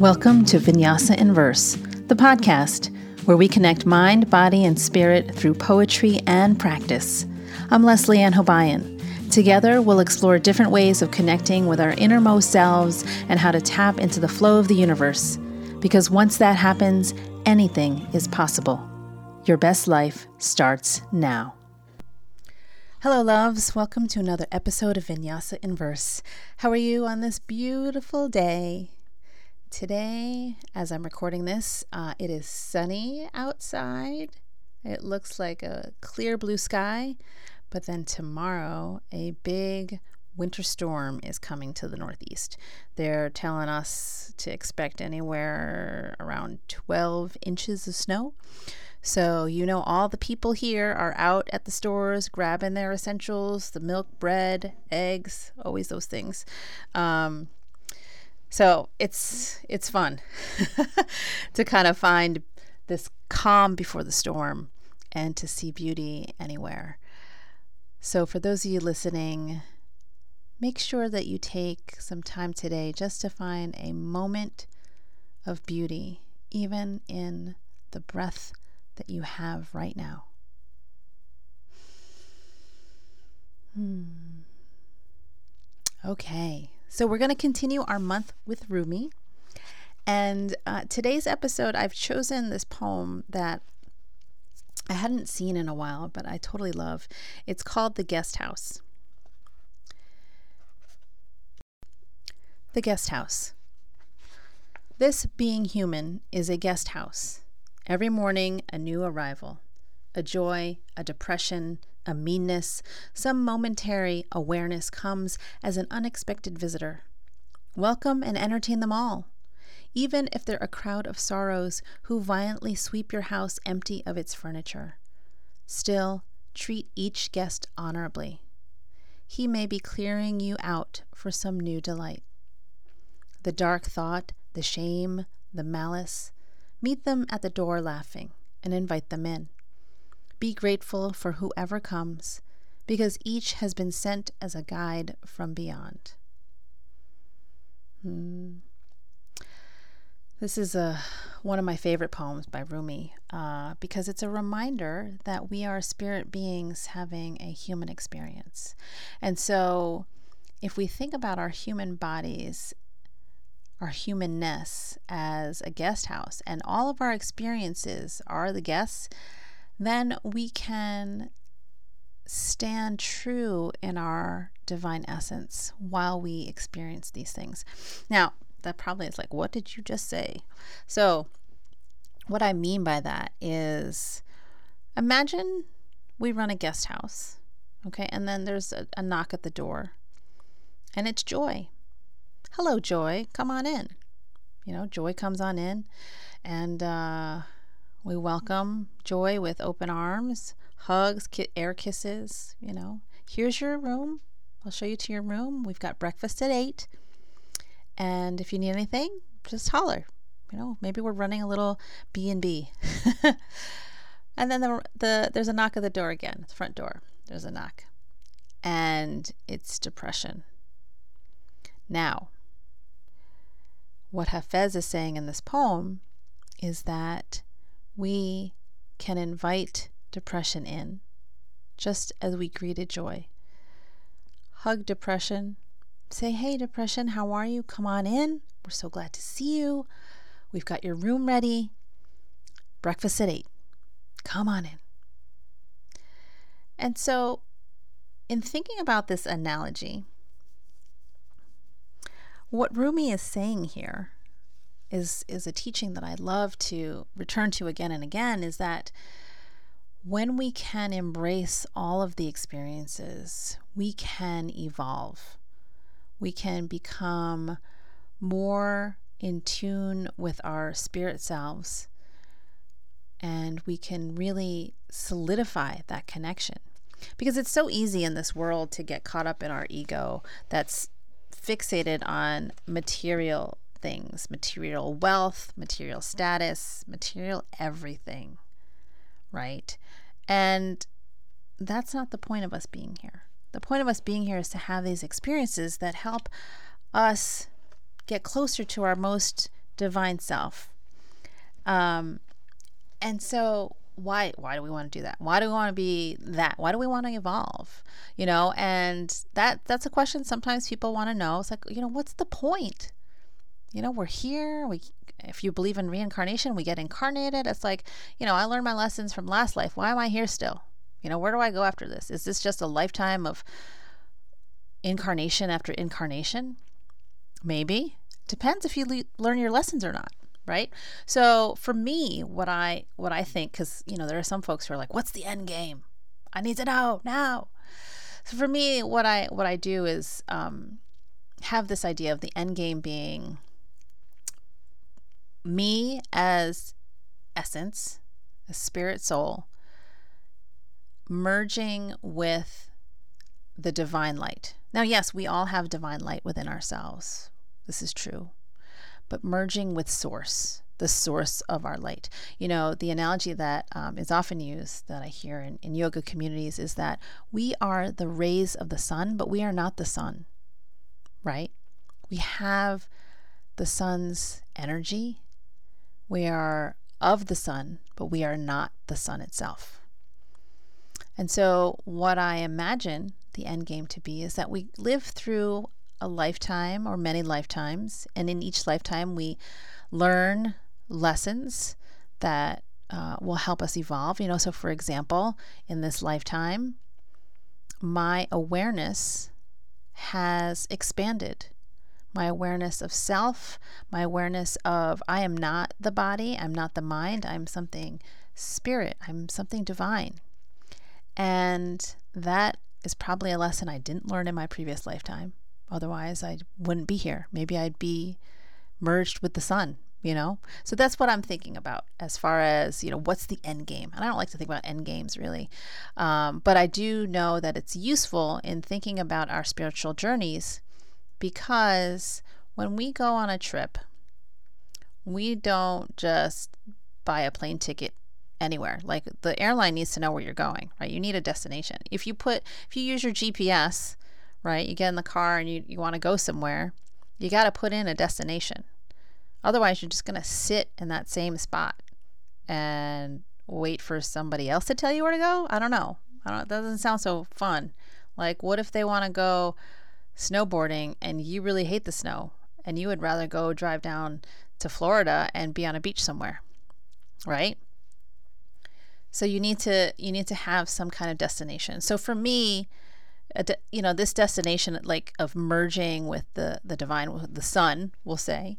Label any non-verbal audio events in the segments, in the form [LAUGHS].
Welcome to Vinyasa in Verse, the podcast where we connect mind, body, and spirit through poetry and practice. I'm Leslie Ann Hobayan. Together, we'll explore different ways of connecting with our innermost selves and how to tap into the flow of the universe. Because once that happens, anything is possible. Your best life starts now. Hello, loves. Welcome to another episode of Vinyasa in Verse. How are you on this beautiful day? Today, as I'm recording this, uh, it is sunny outside. It looks like a clear blue sky, but then tomorrow, a big winter storm is coming to the northeast. They're telling us to expect anywhere around 12 inches of snow. So, you know, all the people here are out at the stores grabbing their essentials the milk, bread, eggs, always those things. Um, so it's it's fun [LAUGHS] to kind of find this calm before the storm and to see beauty anywhere. So for those of you listening, make sure that you take some time today just to find a moment of beauty, even in the breath that you have right now. Hmm. Okay, so we're going to continue our month with Rumi. And uh, today's episode, I've chosen this poem that I hadn't seen in a while, but I totally love. It's called The Guest House. The Guest House. This being human is a guest house. Every morning, a new arrival, a joy, a depression, a meanness, some momentary awareness comes as an unexpected visitor. Welcome and entertain them all, even if they're a crowd of sorrows who violently sweep your house empty of its furniture. Still, treat each guest honorably. He may be clearing you out for some new delight. The dark thought, the shame, the malice, meet them at the door laughing and invite them in. Be grateful for whoever comes, because each has been sent as a guide from beyond. Hmm. This is a, one of my favorite poems by Rumi uh, because it's a reminder that we are spirit beings having a human experience. And so, if we think about our human bodies, our humanness as a guest house, and all of our experiences are the guests then we can stand true in our divine essence while we experience these things. Now, that probably is like, what did you just say? So, what I mean by that is imagine we run a guest house, okay, and then there's a, a knock at the door, and it's Joy. Hello, Joy, come on in. You know, Joy comes on in, and, uh, we welcome Joy with open arms, hugs, air kisses. You know, here's your room. I'll show you to your room. We've got breakfast at eight, and if you need anything, just holler. You know, maybe we're running a little B and B. [LAUGHS] And then the, the there's a knock at the door again, the front door. There's a knock, and it's depression. Now, what Hafez is saying in this poem is that we can invite depression in, just as we greeted joy. Hug depression. Say, hey, depression, how are you? Come on in. We're so glad to see you. We've got your room ready. Breakfast at 8. Come on in. And so, in thinking about this analogy, what Rumi is saying here is is a teaching that I love to return to again and again is that when we can embrace all of the experiences, we can evolve. We can become more in tune with our spirit selves and we can really solidify that connection. Because it's so easy in this world to get caught up in our ego that's fixated on material things material wealth, material status, material everything, right? And that's not the point of us being here. The point of us being here is to have these experiences that help us get closer to our most divine self. Um, and so why why do we want to do that? Why do we want to be that? Why do we want to evolve? You know, and that that's a question sometimes people want to know. It's like, you know, what's the point? You know, we're here. We if you believe in reincarnation, we get incarnated. It's like, you know, I learned my lessons from last life. Why am I here still? You know, where do I go after this? Is this just a lifetime of incarnation after incarnation? Maybe. Depends if you le- learn your lessons or not right so for me what i what i think because you know there are some folks who are like what's the end game i need to know now so for me what i what i do is um, have this idea of the end game being me as essence a spirit soul merging with the divine light now yes we all have divine light within ourselves this is true but merging with source, the source of our light. You know, the analogy that um, is often used that I hear in, in yoga communities is that we are the rays of the sun, but we are not the sun, right? We have the sun's energy. We are of the sun, but we are not the sun itself. And so, what I imagine the end game to be is that we live through a lifetime or many lifetimes. And in each lifetime, we learn lessons that uh, will help us evolve. You know, so for example, in this lifetime, my awareness has expanded. My awareness of self, my awareness of I am not the body, I'm not the mind, I'm something spirit, I'm something divine. And that is probably a lesson I didn't learn in my previous lifetime. Otherwise, I wouldn't be here. Maybe I'd be merged with the sun, you know? So that's what I'm thinking about as far as, you know, what's the end game? And I don't like to think about end games really. Um, but I do know that it's useful in thinking about our spiritual journeys because when we go on a trip, we don't just buy a plane ticket anywhere. Like the airline needs to know where you're going, right? You need a destination. If you put, if you use your GPS, right? You get in the car and you, you want to go somewhere, you got to put in a destination. Otherwise, you're just going to sit in that same spot and wait for somebody else to tell you where to go. I don't know. I don't, that doesn't sound so fun. Like, what if they want to go snowboarding and you really hate the snow and you would rather go drive down to Florida and be on a beach somewhere, right? So you need to you need to have some kind of destination. So for me, de- you know this destination like of merging with the the divine the sun we'll say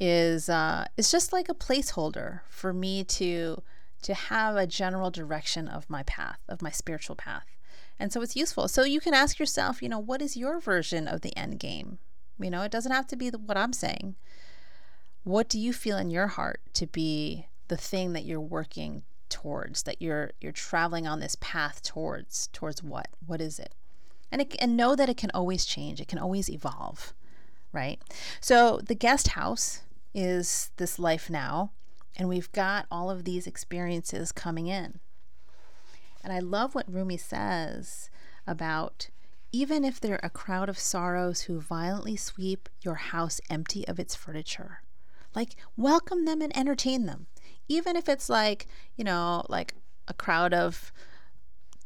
is uh is just like a placeholder for me to to have a general direction of my path of my spiritual path and so it's useful. So you can ask yourself you know what is your version of the end game? You know it doesn't have to be the, what i'm saying. What do you feel in your heart to be the thing that you're working towards that you're you're traveling on this path towards towards what? What is it? And, it, and know that it can always change, it can always evolve, right? So the guest house is this life now, and we've got all of these experiences coming in. And I love what Rumi says about even if they're a crowd of sorrows who violently sweep your house empty of its furniture. Like, welcome them and entertain them. Even if it's like, you know, like a crowd of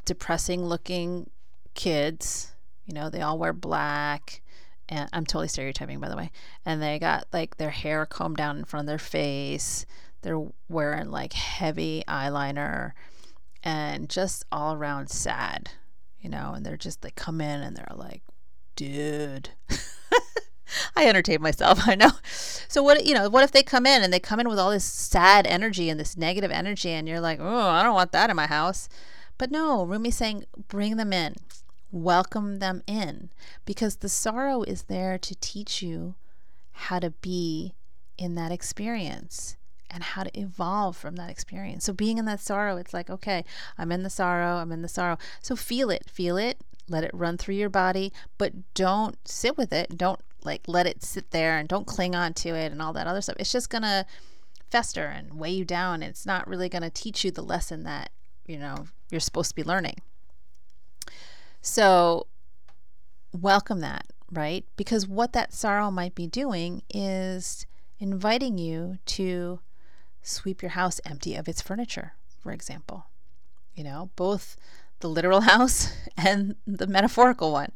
depressing looking kids. You know, they all wear black. And I'm totally stereotyping, by the way. And they got like their hair combed down in front of their face. They're wearing like heavy eyeliner and just all around sad, you know. And they're just, they come in and they're like, dude. [LAUGHS] I entertain myself, [LAUGHS] I know. So what you know, what if they come in and they come in with all this sad energy and this negative energy and you're like, "Oh, I don't want that in my house." But no, Rumi's saying bring them in welcome them in because the sorrow is there to teach you how to be in that experience and how to evolve from that experience. So, being in that sorrow, it's like, okay, I'm in the sorrow, I'm in the sorrow. So, feel it, feel it, let it run through your body, but don't sit with it. Don't like let it sit there and don't cling on to it and all that other stuff. It's just going to fester and weigh you down. It's not really going to teach you the lesson that, you know, you're supposed to be learning. So, welcome that, right? Because what that sorrow might be doing is inviting you to sweep your house empty of its furniture, for example. You know, both the literal [LAUGHS] house and the metaphorical one.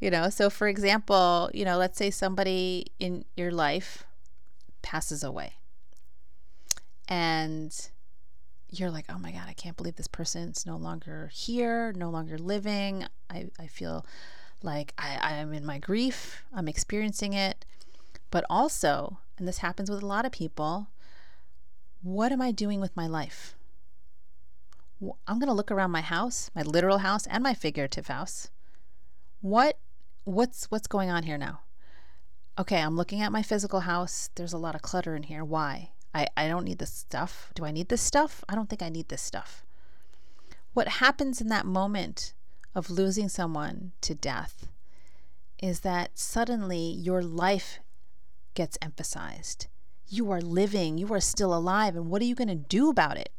You know, so for example, you know, let's say somebody in your life passes away and you're like, oh my God, I can't believe this person's no longer here, no longer living. I, I feel like I, I am in my grief, I'm experiencing it. But also, and this happens with a lot of people, what am I doing with my life? I'm going to look around my house, my literal house and my figurative house. What what's what's going on here now? Okay, I'm looking at my physical house. There's a lot of clutter in here. Why? I, I don't need this stuff. Do I need this stuff? I don't think I need this stuff. What happens in that moment of losing someone to death is that suddenly your life gets emphasized. You are living, you are still alive, and what are you going to do about it?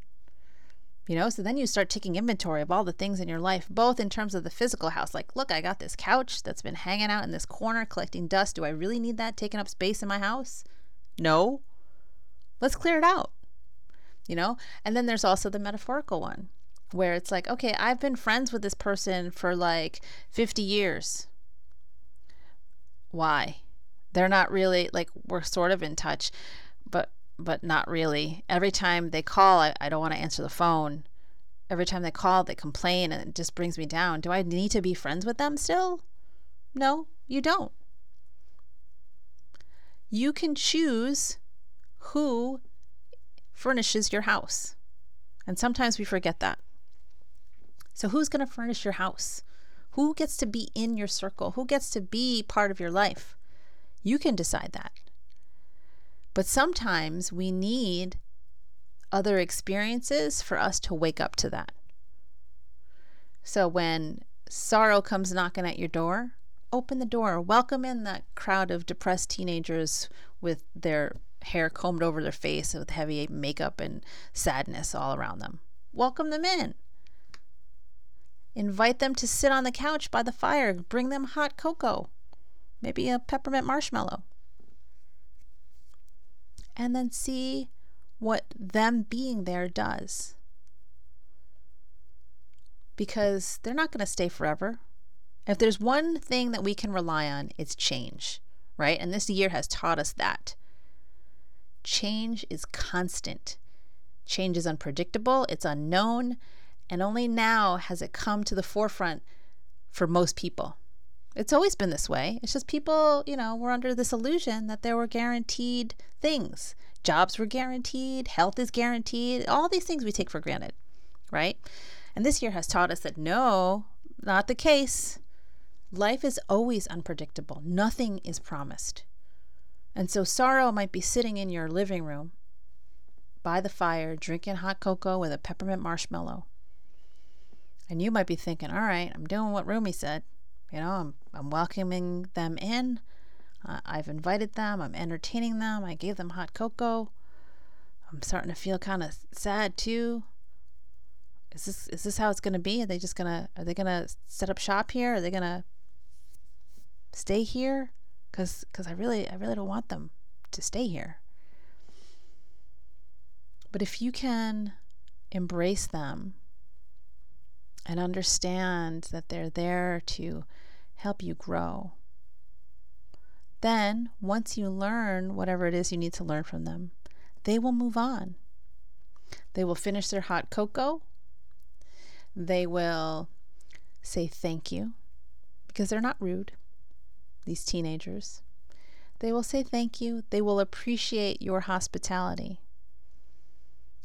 You know, so then you start taking inventory of all the things in your life, both in terms of the physical house. Like, look, I got this couch that's been hanging out in this corner collecting dust. Do I really need that taking up space in my house? No. Let's clear it out. You know? And then there's also the metaphorical one where it's like, okay, I've been friends with this person for like 50 years. Why? They're not really like we're sort of in touch, but but not really. Every time they call, I, I don't want to answer the phone. Every time they call, they complain and it just brings me down. Do I need to be friends with them still? No, you don't. You can choose who furnishes your house. And sometimes we forget that. So, who's going to furnish your house? Who gets to be in your circle? Who gets to be part of your life? You can decide that. But sometimes we need other experiences for us to wake up to that. So, when sorrow comes knocking at your door, open the door, welcome in that crowd of depressed teenagers with their hair combed over their face with heavy makeup and sadness all around them. Welcome them in. Invite them to sit on the couch by the fire. Bring them hot cocoa, maybe a peppermint marshmallow. And then see what them being there does. Because they're not going to stay forever. If there's one thing that we can rely on, it's change, right? And this year has taught us that. Change is constant. Change is unpredictable, it's unknown, and only now has it come to the forefront for most people. It's always been this way. It's just people, you know, were under this illusion that there were guaranteed things. Jobs were guaranteed, health is guaranteed, all these things we take for granted, right? And this year has taught us that no, not the case. Life is always unpredictable, nothing is promised. And so sorrow might be sitting in your living room by the fire, drinking hot cocoa with a peppermint marshmallow. And you might be thinking, all right, I'm doing what Rumi said. You know, I'm, I'm welcoming them in. Uh, I've invited them. I'm entertaining them. I gave them hot cocoa. I'm starting to feel kind of sad too. Is this is this how it's going to be? Are they just gonna are they gonna set up shop here? Are they gonna stay here? because because I really I really don't want them to stay here. But if you can embrace them and understand that they're there to help you grow, then once you learn whatever it is you need to learn from them, they will move on. They will finish their hot cocoa. They will say thank you because they're not rude these teenagers. They will say thank you. They will appreciate your hospitality.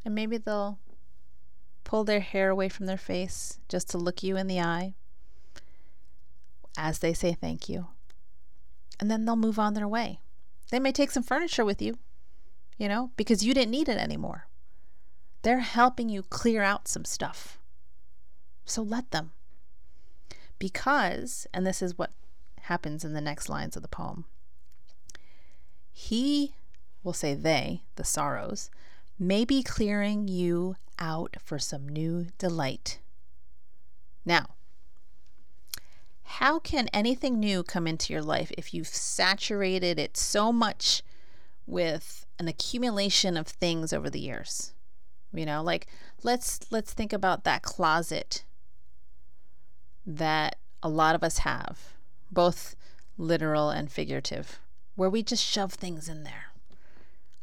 And maybe they'll pull their hair away from their face just to look you in the eye as they say thank you. And then they'll move on their way. They may take some furniture with you, you know, because you didn't need it anymore. They're helping you clear out some stuff. So let them. Because, and this is what happens in the next lines of the poem. He, will say they, the sorrows, may be clearing you out for some new delight. Now, how can anything new come into your life if you've saturated it so much with an accumulation of things over the years. You know, like let's let's think about that closet that a lot of us have, both literal and figurative, where we just shove things in there.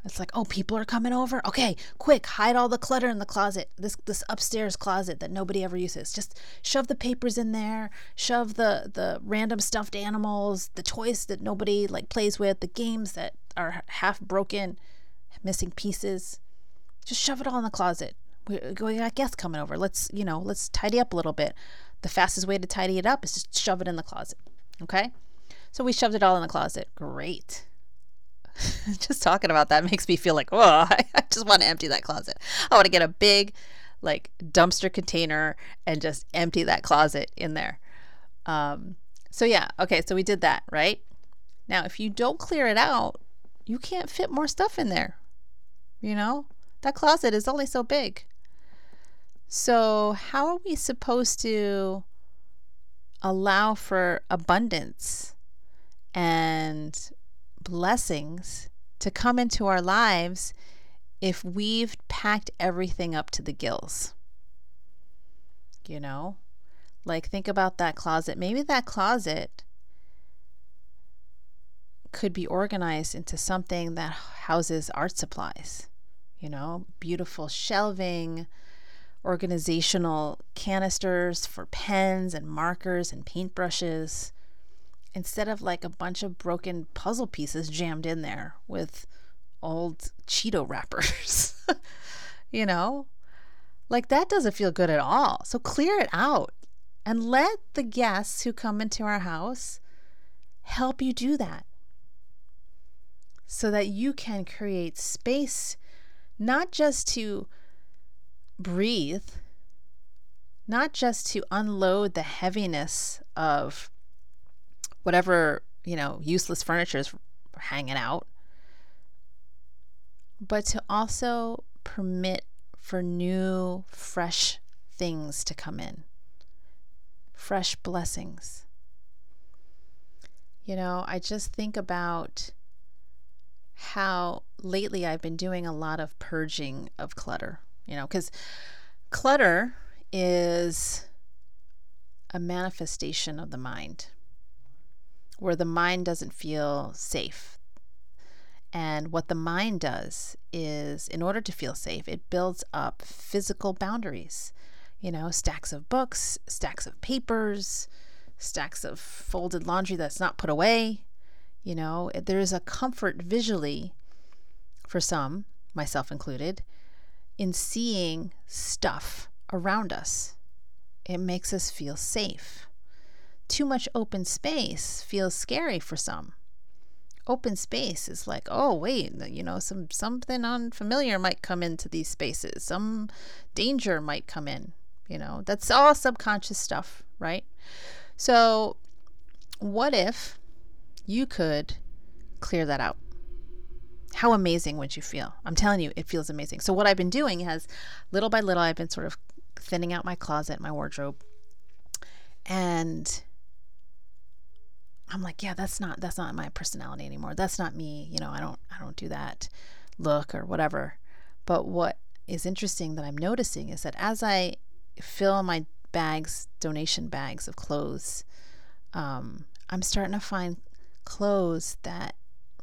It's like, oh, people are coming over. Okay, quick, hide all the clutter in the closet. This this upstairs closet that nobody ever uses. Just shove the papers in there. Shove the the random stuffed animals, the toys that nobody like plays with, the games that are half broken, missing pieces. Just shove it all in the closet. We, we got guests coming over. Let's you know, let's tidy up a little bit. The fastest way to tidy it up is just shove it in the closet. Okay, so we shoved it all in the closet. Great [LAUGHS] just talking about that makes me feel like, oh, [LAUGHS] I, just want to empty that closet. I want to get a big, like, dumpster container and just empty that closet in there. Um, so, yeah, okay, so we did that, right? Now, if you don't clear it out, you can't fit more stuff in there. You know, that closet is only so big. So, how are we supposed to allow for abundance and blessings to come into our lives if we've packed everything up to the gills. You know? Like, think about that closet. Maybe that closet could be organized into something that houses art supplies, you know, beautiful shelving, organizational canisters for pens and markers and paintbrushes, instead of like a bunch of broken puzzle pieces jammed in there with old Cheeto wrappers. [LAUGHS] you know? Like that doesn't feel good at all. So clear it out and let the guests who come into our house help you do that so that you can create space not just to breathe, not just to unload the heaviness of whatever, you know, useless furniture is hanging out, but to also permit for new, fresh things to come in, fresh blessings. You know, I just think about how lately I've been doing a lot of purging of clutter, you know, because clutter is a manifestation of the mind where the mind doesn't feel safe. And what the mind does is, in order to feel safe, it builds up physical boundaries. You know, stacks of books, stacks of papers, stacks of folded laundry that's not put away. You know, there is a comfort visually for some, myself included, in seeing stuff around us. It makes us feel safe too much open space feels scary for some. Open space is like, oh wait, you know, some something unfamiliar might come into these spaces. Some danger might come in. You know, that's all subconscious stuff, right? So, what if you could clear that out? How amazing would you feel? I'm telling you, it feels amazing. So, what I've been doing has little by little, I've been sort of thinning out my closet, my wardrobe, and I'm like, yeah, that's not that's not my personality anymore. That's not me. You know, I don't I don't do that look or whatever. But what is interesting that I'm noticing is that as I fill my bags, donation bags of clothes, um, I'm starting to find clothes that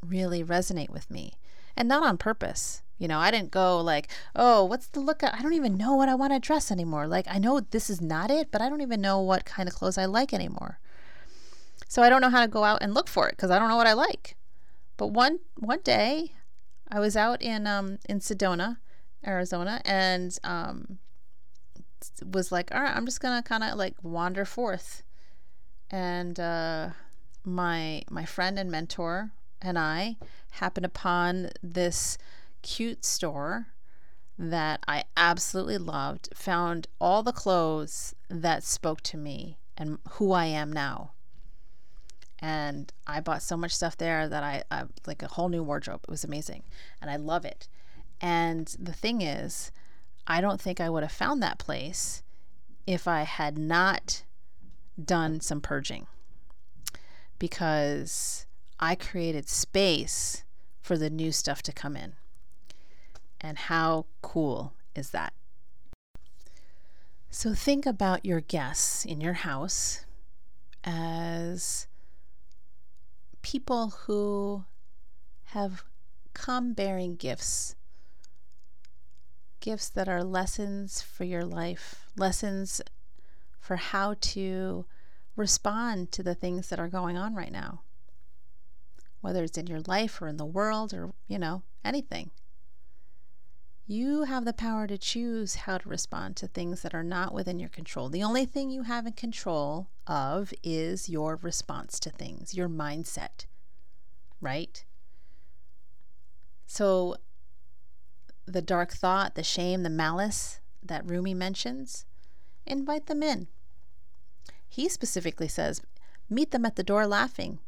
really resonate with me, and not on purpose. You know, I didn't go like, oh, what's the look? I don't even know what I want to dress anymore. Like, I know this is not it, but I don't even know what kind of clothes I like anymore. So I don't know how to go out and look for it because I don't know what I like. But one one day, I was out in um in Sedona, Arizona, and um was like, all right, I'm just gonna kind of like wander forth, and uh, my my friend and mentor and I happened upon this cute store that I absolutely loved. Found all the clothes that spoke to me and who I am now and I bought so much stuff there that I, I like a whole new wardrobe. It was amazing, and I love it. And the thing is, I don't think I would have found that place if I had not done some purging because I created space for the new stuff to come in. And how cool is that? So think about your guests in your house as people who have come bearing gifts. Gifts that are lessons for your life, lessons for how to respond to the things that are going on right now, whether it's in your life or in the world or, you know, anything. You have the power to choose how to respond to things that are not within your control. The only thing you have in control of is your response to things, your mindset, right? So, the dark thought, the shame, the malice that Rumi mentions, invite them in. He specifically says, meet them at the door laughing.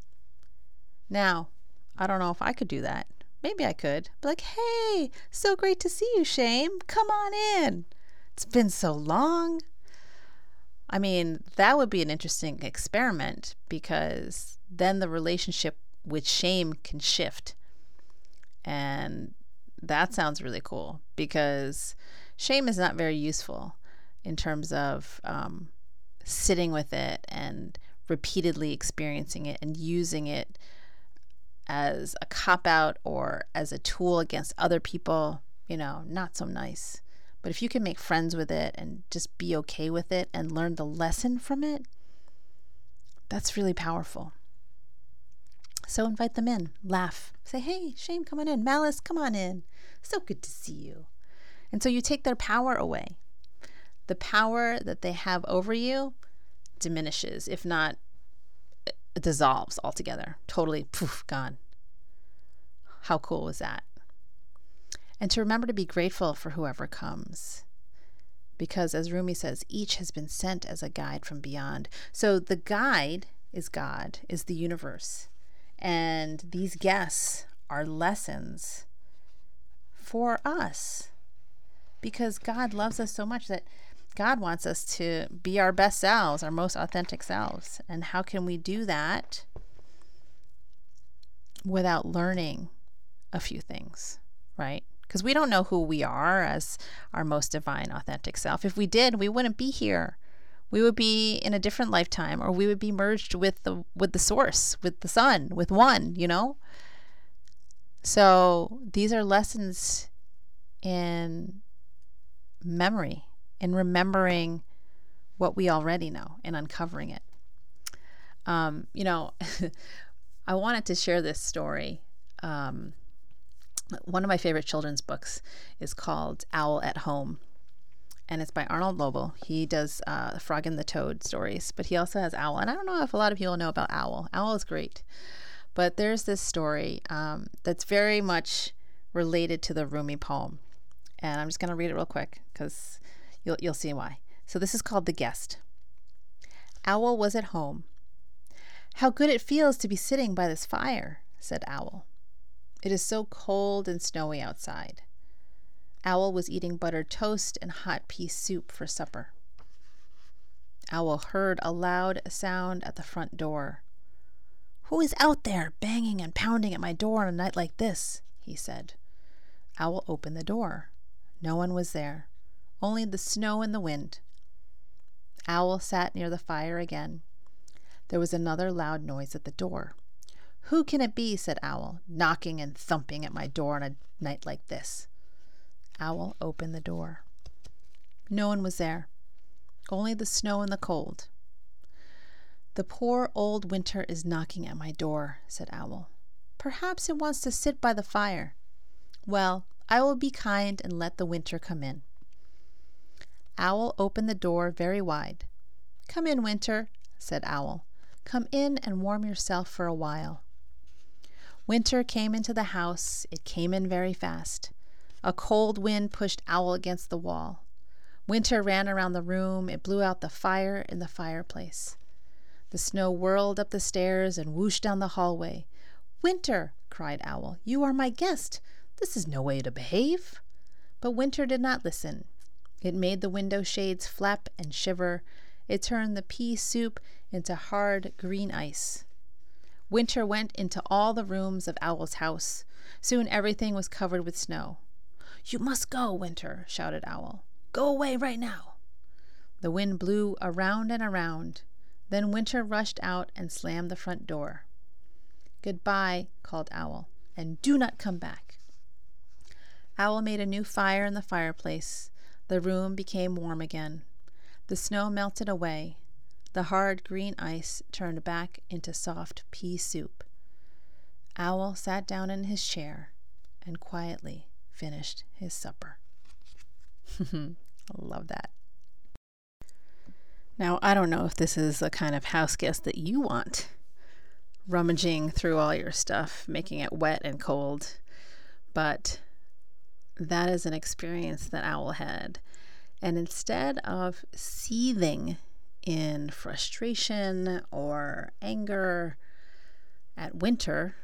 Now, I don't know if I could do that. Maybe I could. Be like, hey, so great to see you, Shame. Come on in. It's been so long. I mean, that would be an interesting experiment because then the relationship with shame can shift. And that sounds really cool because shame is not very useful in terms of um, sitting with it and repeatedly experiencing it and using it as a cop out or as a tool against other people, you know, not so nice. But if you can make friends with it and just be okay with it and learn the lesson from it, that's really powerful. So invite them in, laugh, say, hey, shame, come on in. Malice, come on in. So good to see you. And so you take their power away. The power that they have over you diminishes, if not dissolves altogether, totally poof, gone. How cool was that? And to remember to be grateful for whoever comes. Because as Rumi says, each has been sent as a guide from beyond. So the guide is God, is the universe. And these guests are lessons for us. Because God loves us so much that God wants us to be our best selves, our most authentic selves. And how can we do that without learning a few things, right? Because we don't know who we are as our most divine, authentic self. If we did, we wouldn't be here. We would be in a different lifetime, or we would be merged with the with the source, with the sun, with one. You know. So these are lessons in memory in remembering what we already know and uncovering it. Um, you know, [LAUGHS] I wanted to share this story. Um, one of my favorite children's books is called Owl at Home, and it's by Arnold Lobel. He does uh, Frog and the Toad stories, but he also has Owl. And I don't know if a lot of people know about Owl. Owl is great. But there's this story um, that's very much related to the Rumi poem. And I'm just going to read it real quick because You'll, you'll see why. So this is called The Guest. Owl was at home. How good it feels to be sitting by this fire, said Owl. It is so cold and snowy outside. Owl was eating buttered toast and hot pea soup for supper. Owl heard a loud sound at the front door. Who is out there banging and pounding at my door on a night like this? he said. Owl opened the door. No one was there only the snow and the wind. Owl sat near the fire again. There was another loud noise at the door. Who can it be? said Owl, knocking and thumping at my door on a night like this. Owl opened the door. No one was there, only the snow and the cold. The poor old winter is knocking at my door, said Owl. Perhaps it wants to sit by the fire. Well, I will be kind and let the winter come in. Owl opened the door very wide. Come in, Winter, said Owl. Come in and warm yourself for a while. Winter came into the house. It came in very fast. A cold wind pushed Owl against the wall. Winter ran around the room. It blew out the fire in the fireplace. The snow whirled up the stairs and whooshed down the hallway. Winter, cried Owl, you are my guest. This is no way to behave. But Winter did not listen. It made the window shades flap and shiver. It turned the pea soup into hard green ice. Winter went into all the rooms of Owl's house. Soon everything was covered with snow. You must go, Winter, shouted Owl. Go away right now. The wind blew around and around. Then Winter rushed out and slammed the front door. Goodbye, called Owl, and do not come back. Owl made a new fire in the fireplace. The room became warm again. The snow melted away. The hard green ice turned back into soft pea soup. Owl sat down in his chair and quietly finished his supper. [LAUGHS] Love that. Now, I don't know if this is the kind of house guest that you want, rummaging through all your stuff, making it wet and cold, but that is an experience that Owl had. And instead of seething in frustration or anger at winter,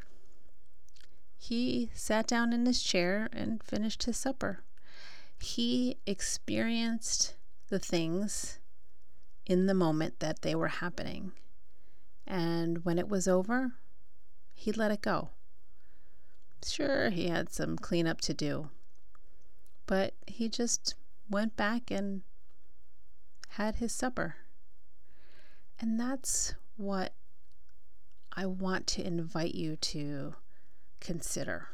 he sat down in his chair and finished his supper. He experienced the things in the moment that they were happening. And when it was over, he let it go. Sure, he had some cleanup to do, but he just went back and had his supper. And that's what I want to invite you to consider.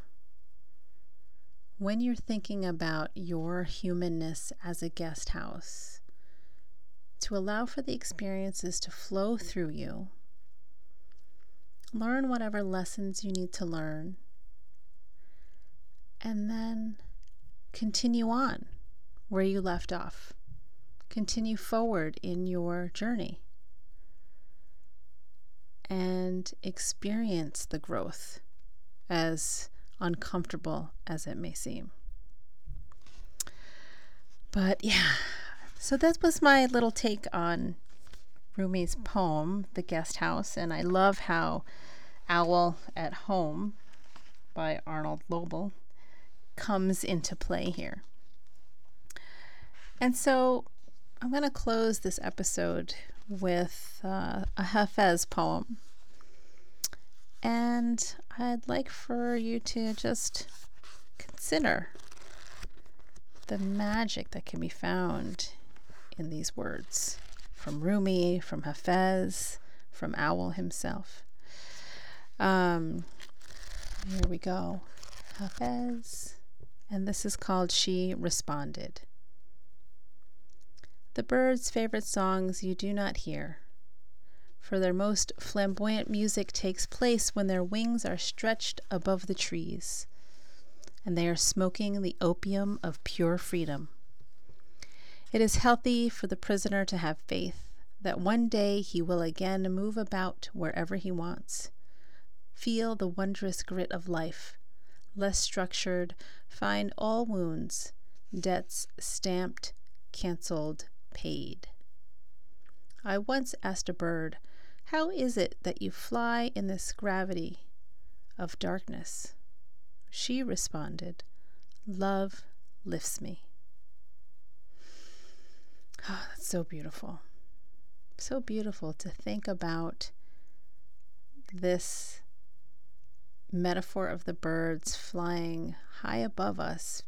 When you're thinking about your humanness as a guest house, to allow for the experiences to flow through you. Learn whatever lessons you need to learn, and then continue on where you left off. Continue forward in your journey and experience the growth, as uncomfortable as it may seem. But yeah, so that was my little take on Rumi's poem, The Guest House, and I love how Owl at Home by Arnold Lobel comes into play here. And so I'm going to close this episode with uh, a Hafez poem. And I'd like for you to just consider the magic that can be found in these words from Rumi, from Hafez, from Owl himself. Um, here we go. Hafez. And this is called She Responded. The birds' favorite songs you do not hear, for their most flamboyant music takes place when their wings are stretched above the trees, and they are smoking the opium of pure freedom. It is healthy for the prisoner to have faith that one day he will again move about wherever he wants. Feel the wondrous grit of life, less structured, find all wounds, debts stamped, canceled, paid. I once asked a bird, How is it that you fly in this gravity of darkness? She responded, Love lifts me. [SIGHS] Oh, that's so beautiful. So beautiful to think about this metaphor of the birds flying high above us,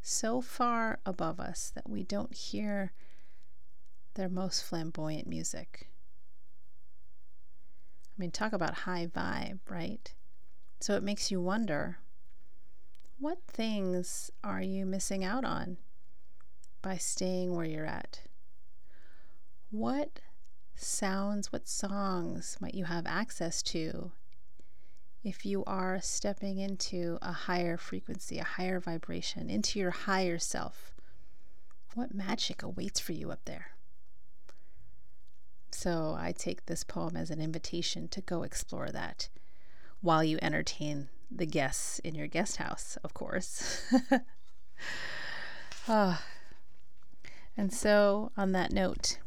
so far above us that we don't hear their most flamboyant music. I mean, talk about high vibe, right? So it makes you wonder what things are you missing out on by staying where you're at? What sounds, what songs might you have access to if you are stepping into a higher frequency, a higher vibration, into your higher self? What magic awaits for you up there? So I take this poem as an invitation to go explore that while you entertain the guests in your guest house, of course. [LAUGHS] ah, and so, on that note,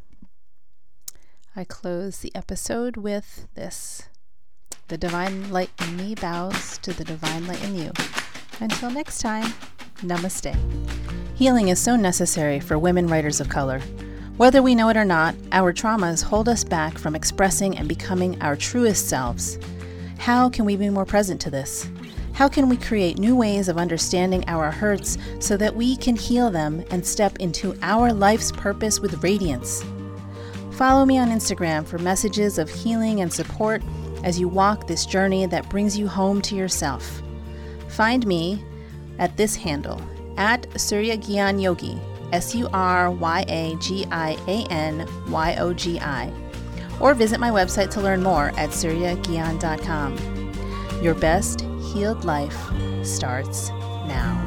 I close the episode with this The divine light in me bows to the divine light in you. Until next time, namaste. Healing is so necessary for women writers of color. Whether we know it or not, our traumas hold us back from expressing and becoming our truest selves. How can we be more present to this? How can we create new ways of understanding our hurts so that we can heal them and step into our life's purpose with radiance? Follow me on Instagram for messages of healing and support as you walk this journey that brings you home to yourself. Find me at this handle at Surya Gian Yogi, S U R Y A G I A N Y O G I, or visit my website to learn more at suryagyan.com. Your best healed life starts now.